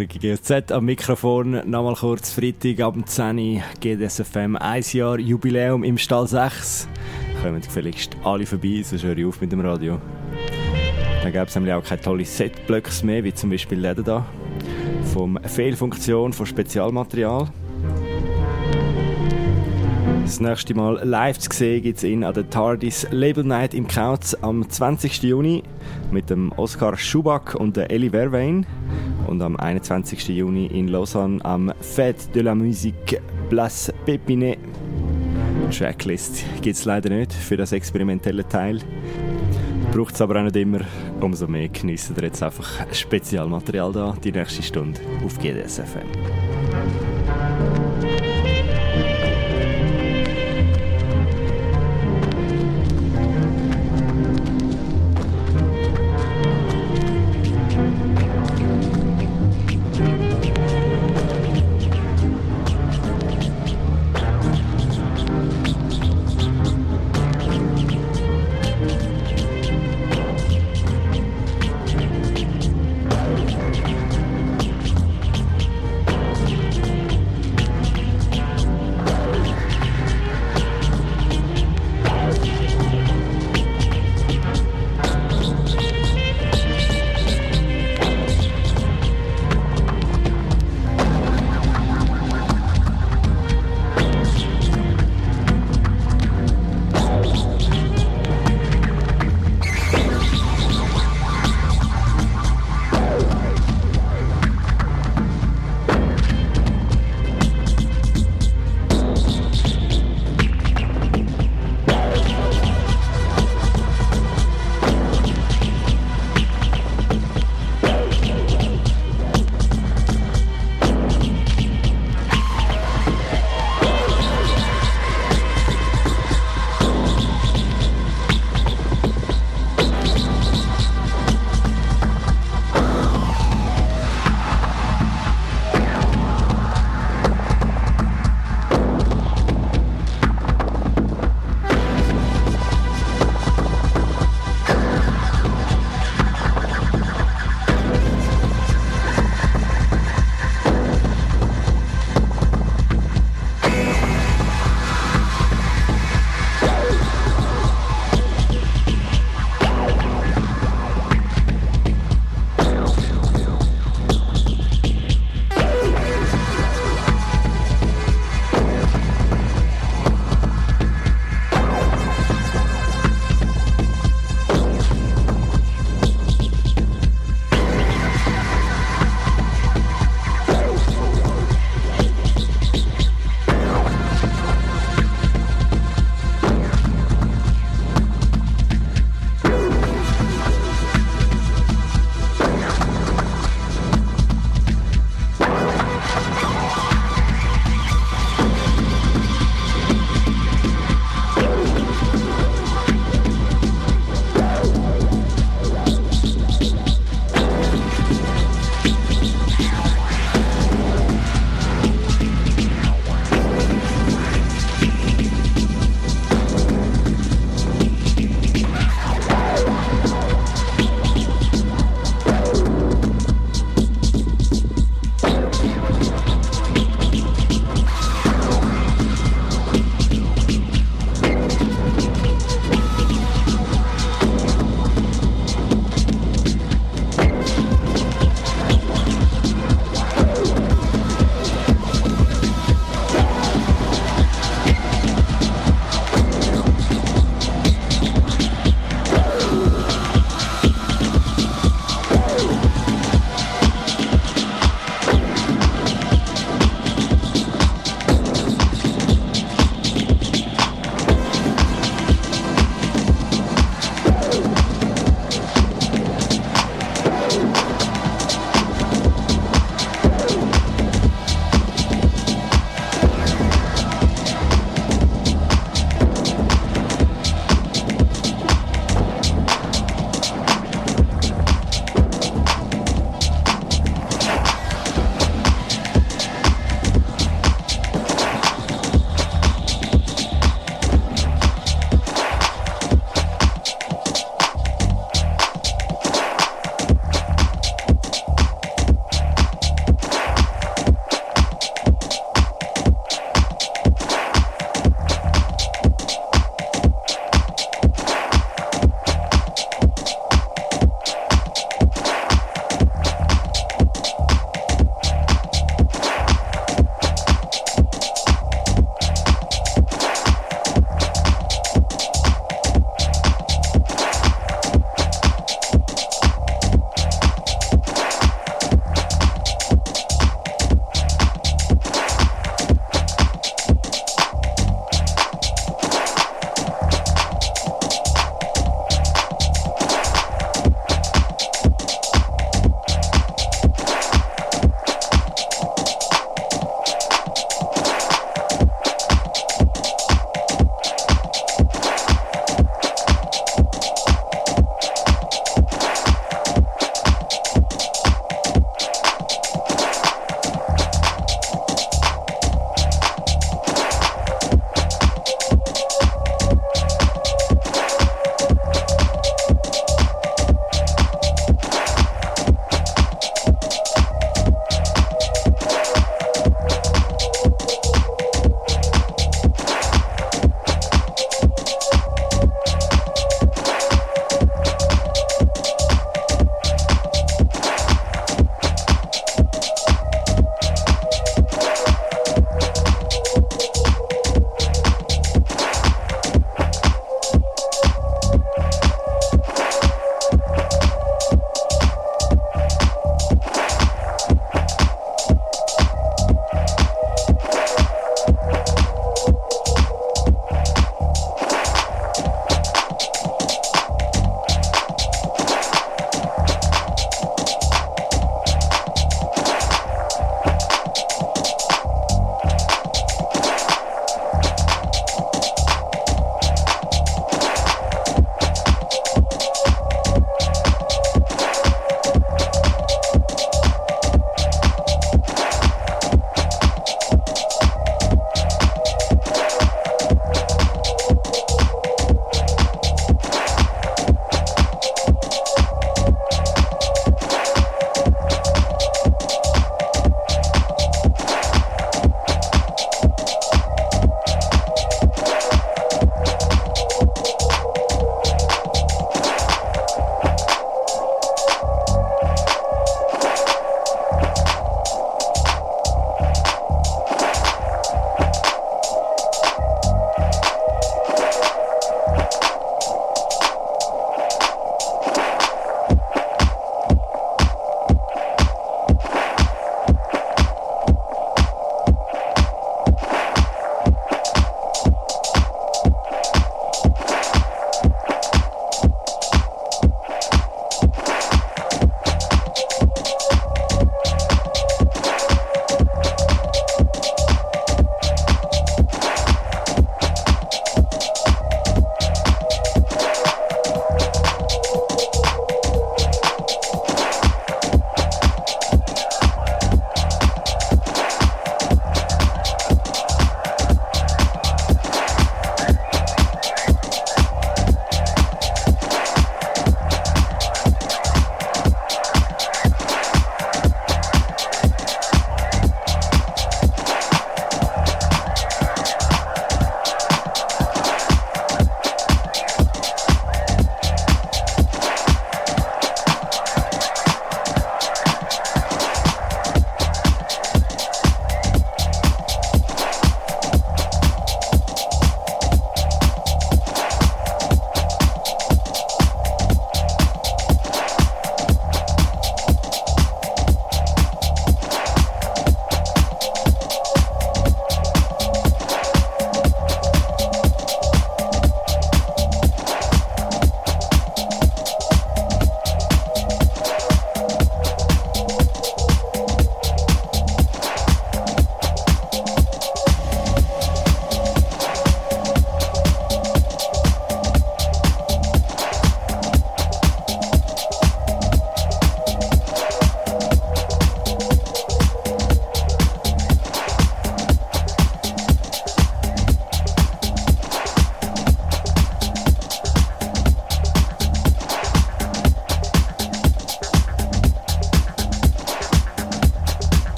Krücki GSZ am Mikrofon. Nochmal kurz Freitag ab 10 Uhr GDSFM 1 Jahr Jubiläum im Stall 6. Kommen gefälligst alle vorbei, sonst höre ich auf mit dem Radio. Dann gäbe es nämlich auch keine tollen Setblöcke mehr, wie zum Beispiel der hier. Vom Fehlfunktion von Spezialmaterial. Das nächste Mal live zu sehen gibt es ihn an der TARDIS Label Night im Kautz am 20. Juni mit dem Oskar Schubach und der Ellie Verwein und am 21. Juni in Lausanne am Fête de la Musique Place Pépinet. Tracklist gibt es leider nicht für das experimentelle Teil. Braucht es aber auch nicht immer. Umso mehr geniessen wir jetzt einfach Spezialmaterial da, die nächste Stunde auf GDSFM.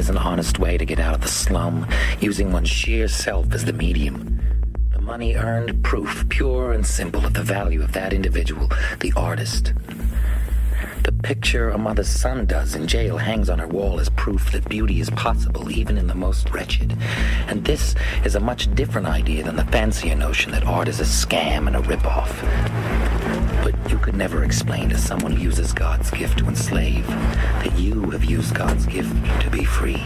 Is an honest way to get out of the slum, using one's sheer self as the medium. The money earned proof, pure and simple, of the value of that individual, the artist. The picture a mother's son does in jail hangs on her wall as proof that beauty is possible even in the most wretched. And this is a much different idea than the fancier notion that art is a scam and a ripoff. You could never explain to someone who uses God's gift to enslave that you have used God's gift to be free.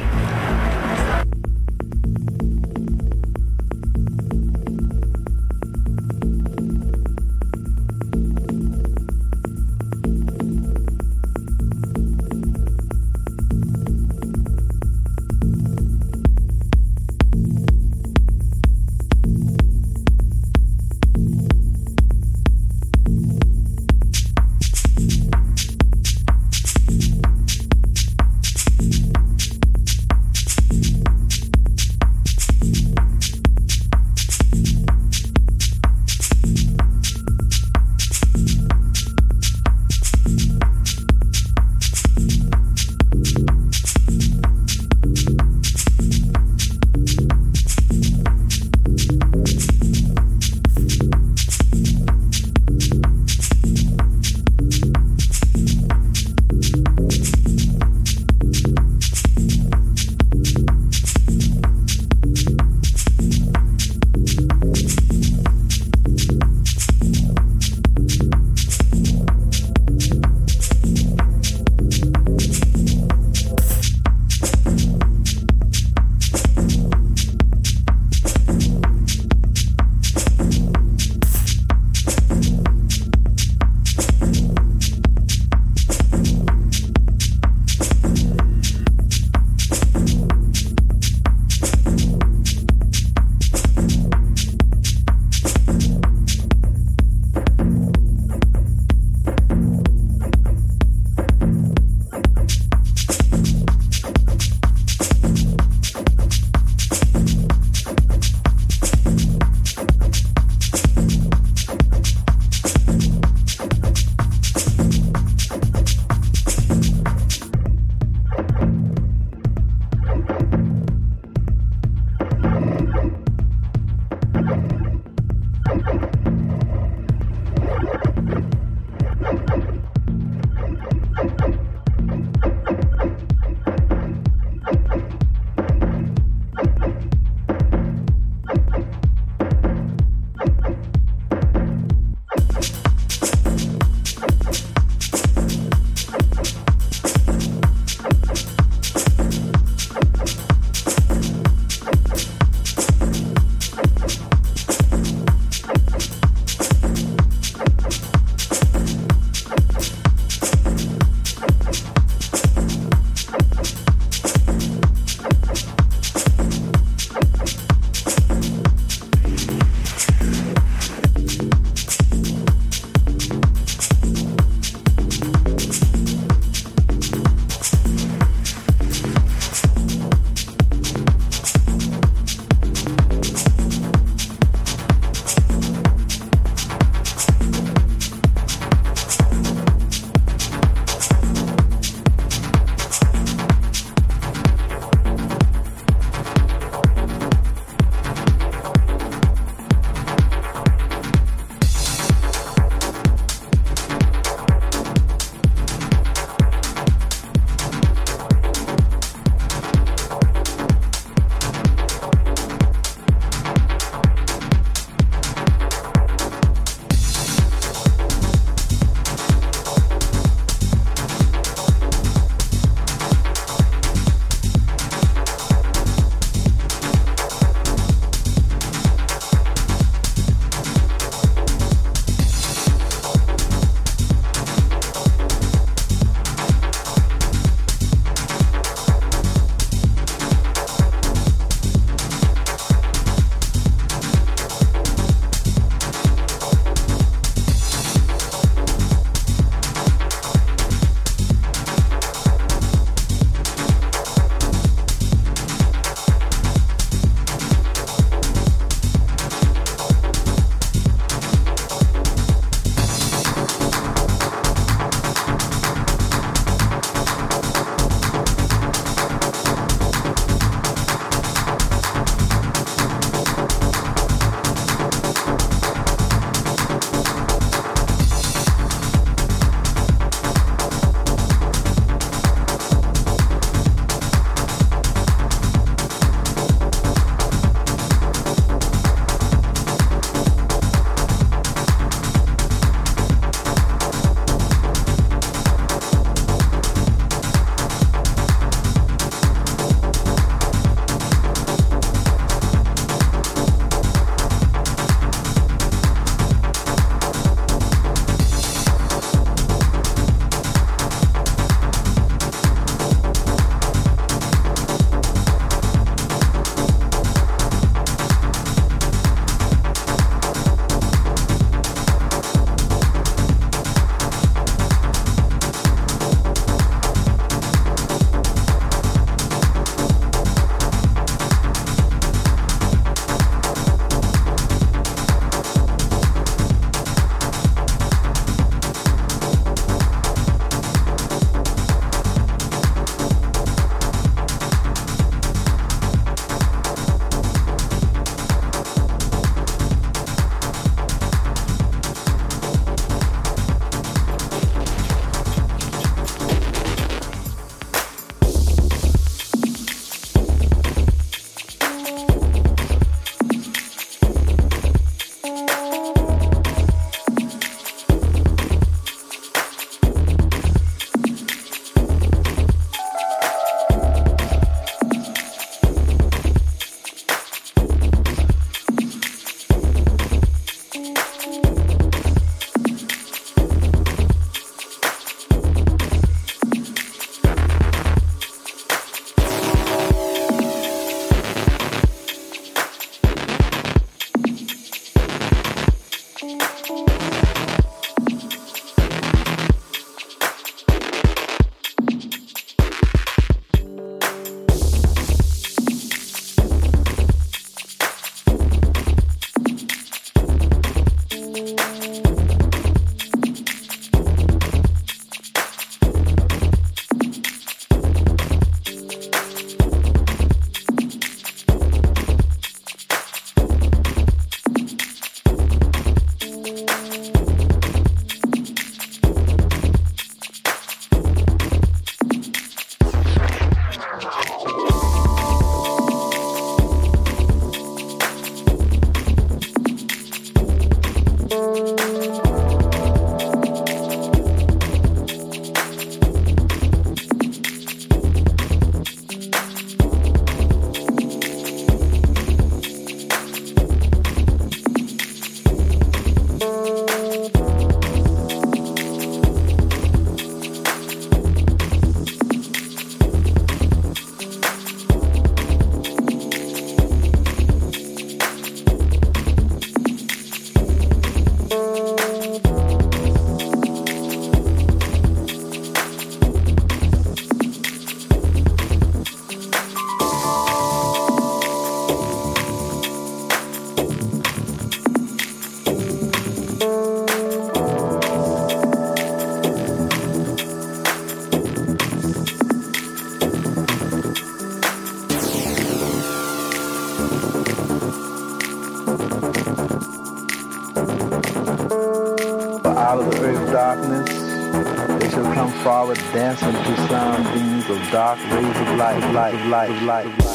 out of the earth's darkness. They shall come forward dancing to sound beams of dark rays of light, light, light, light. light.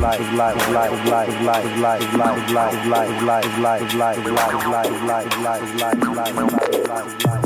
Life, life, life, life, life.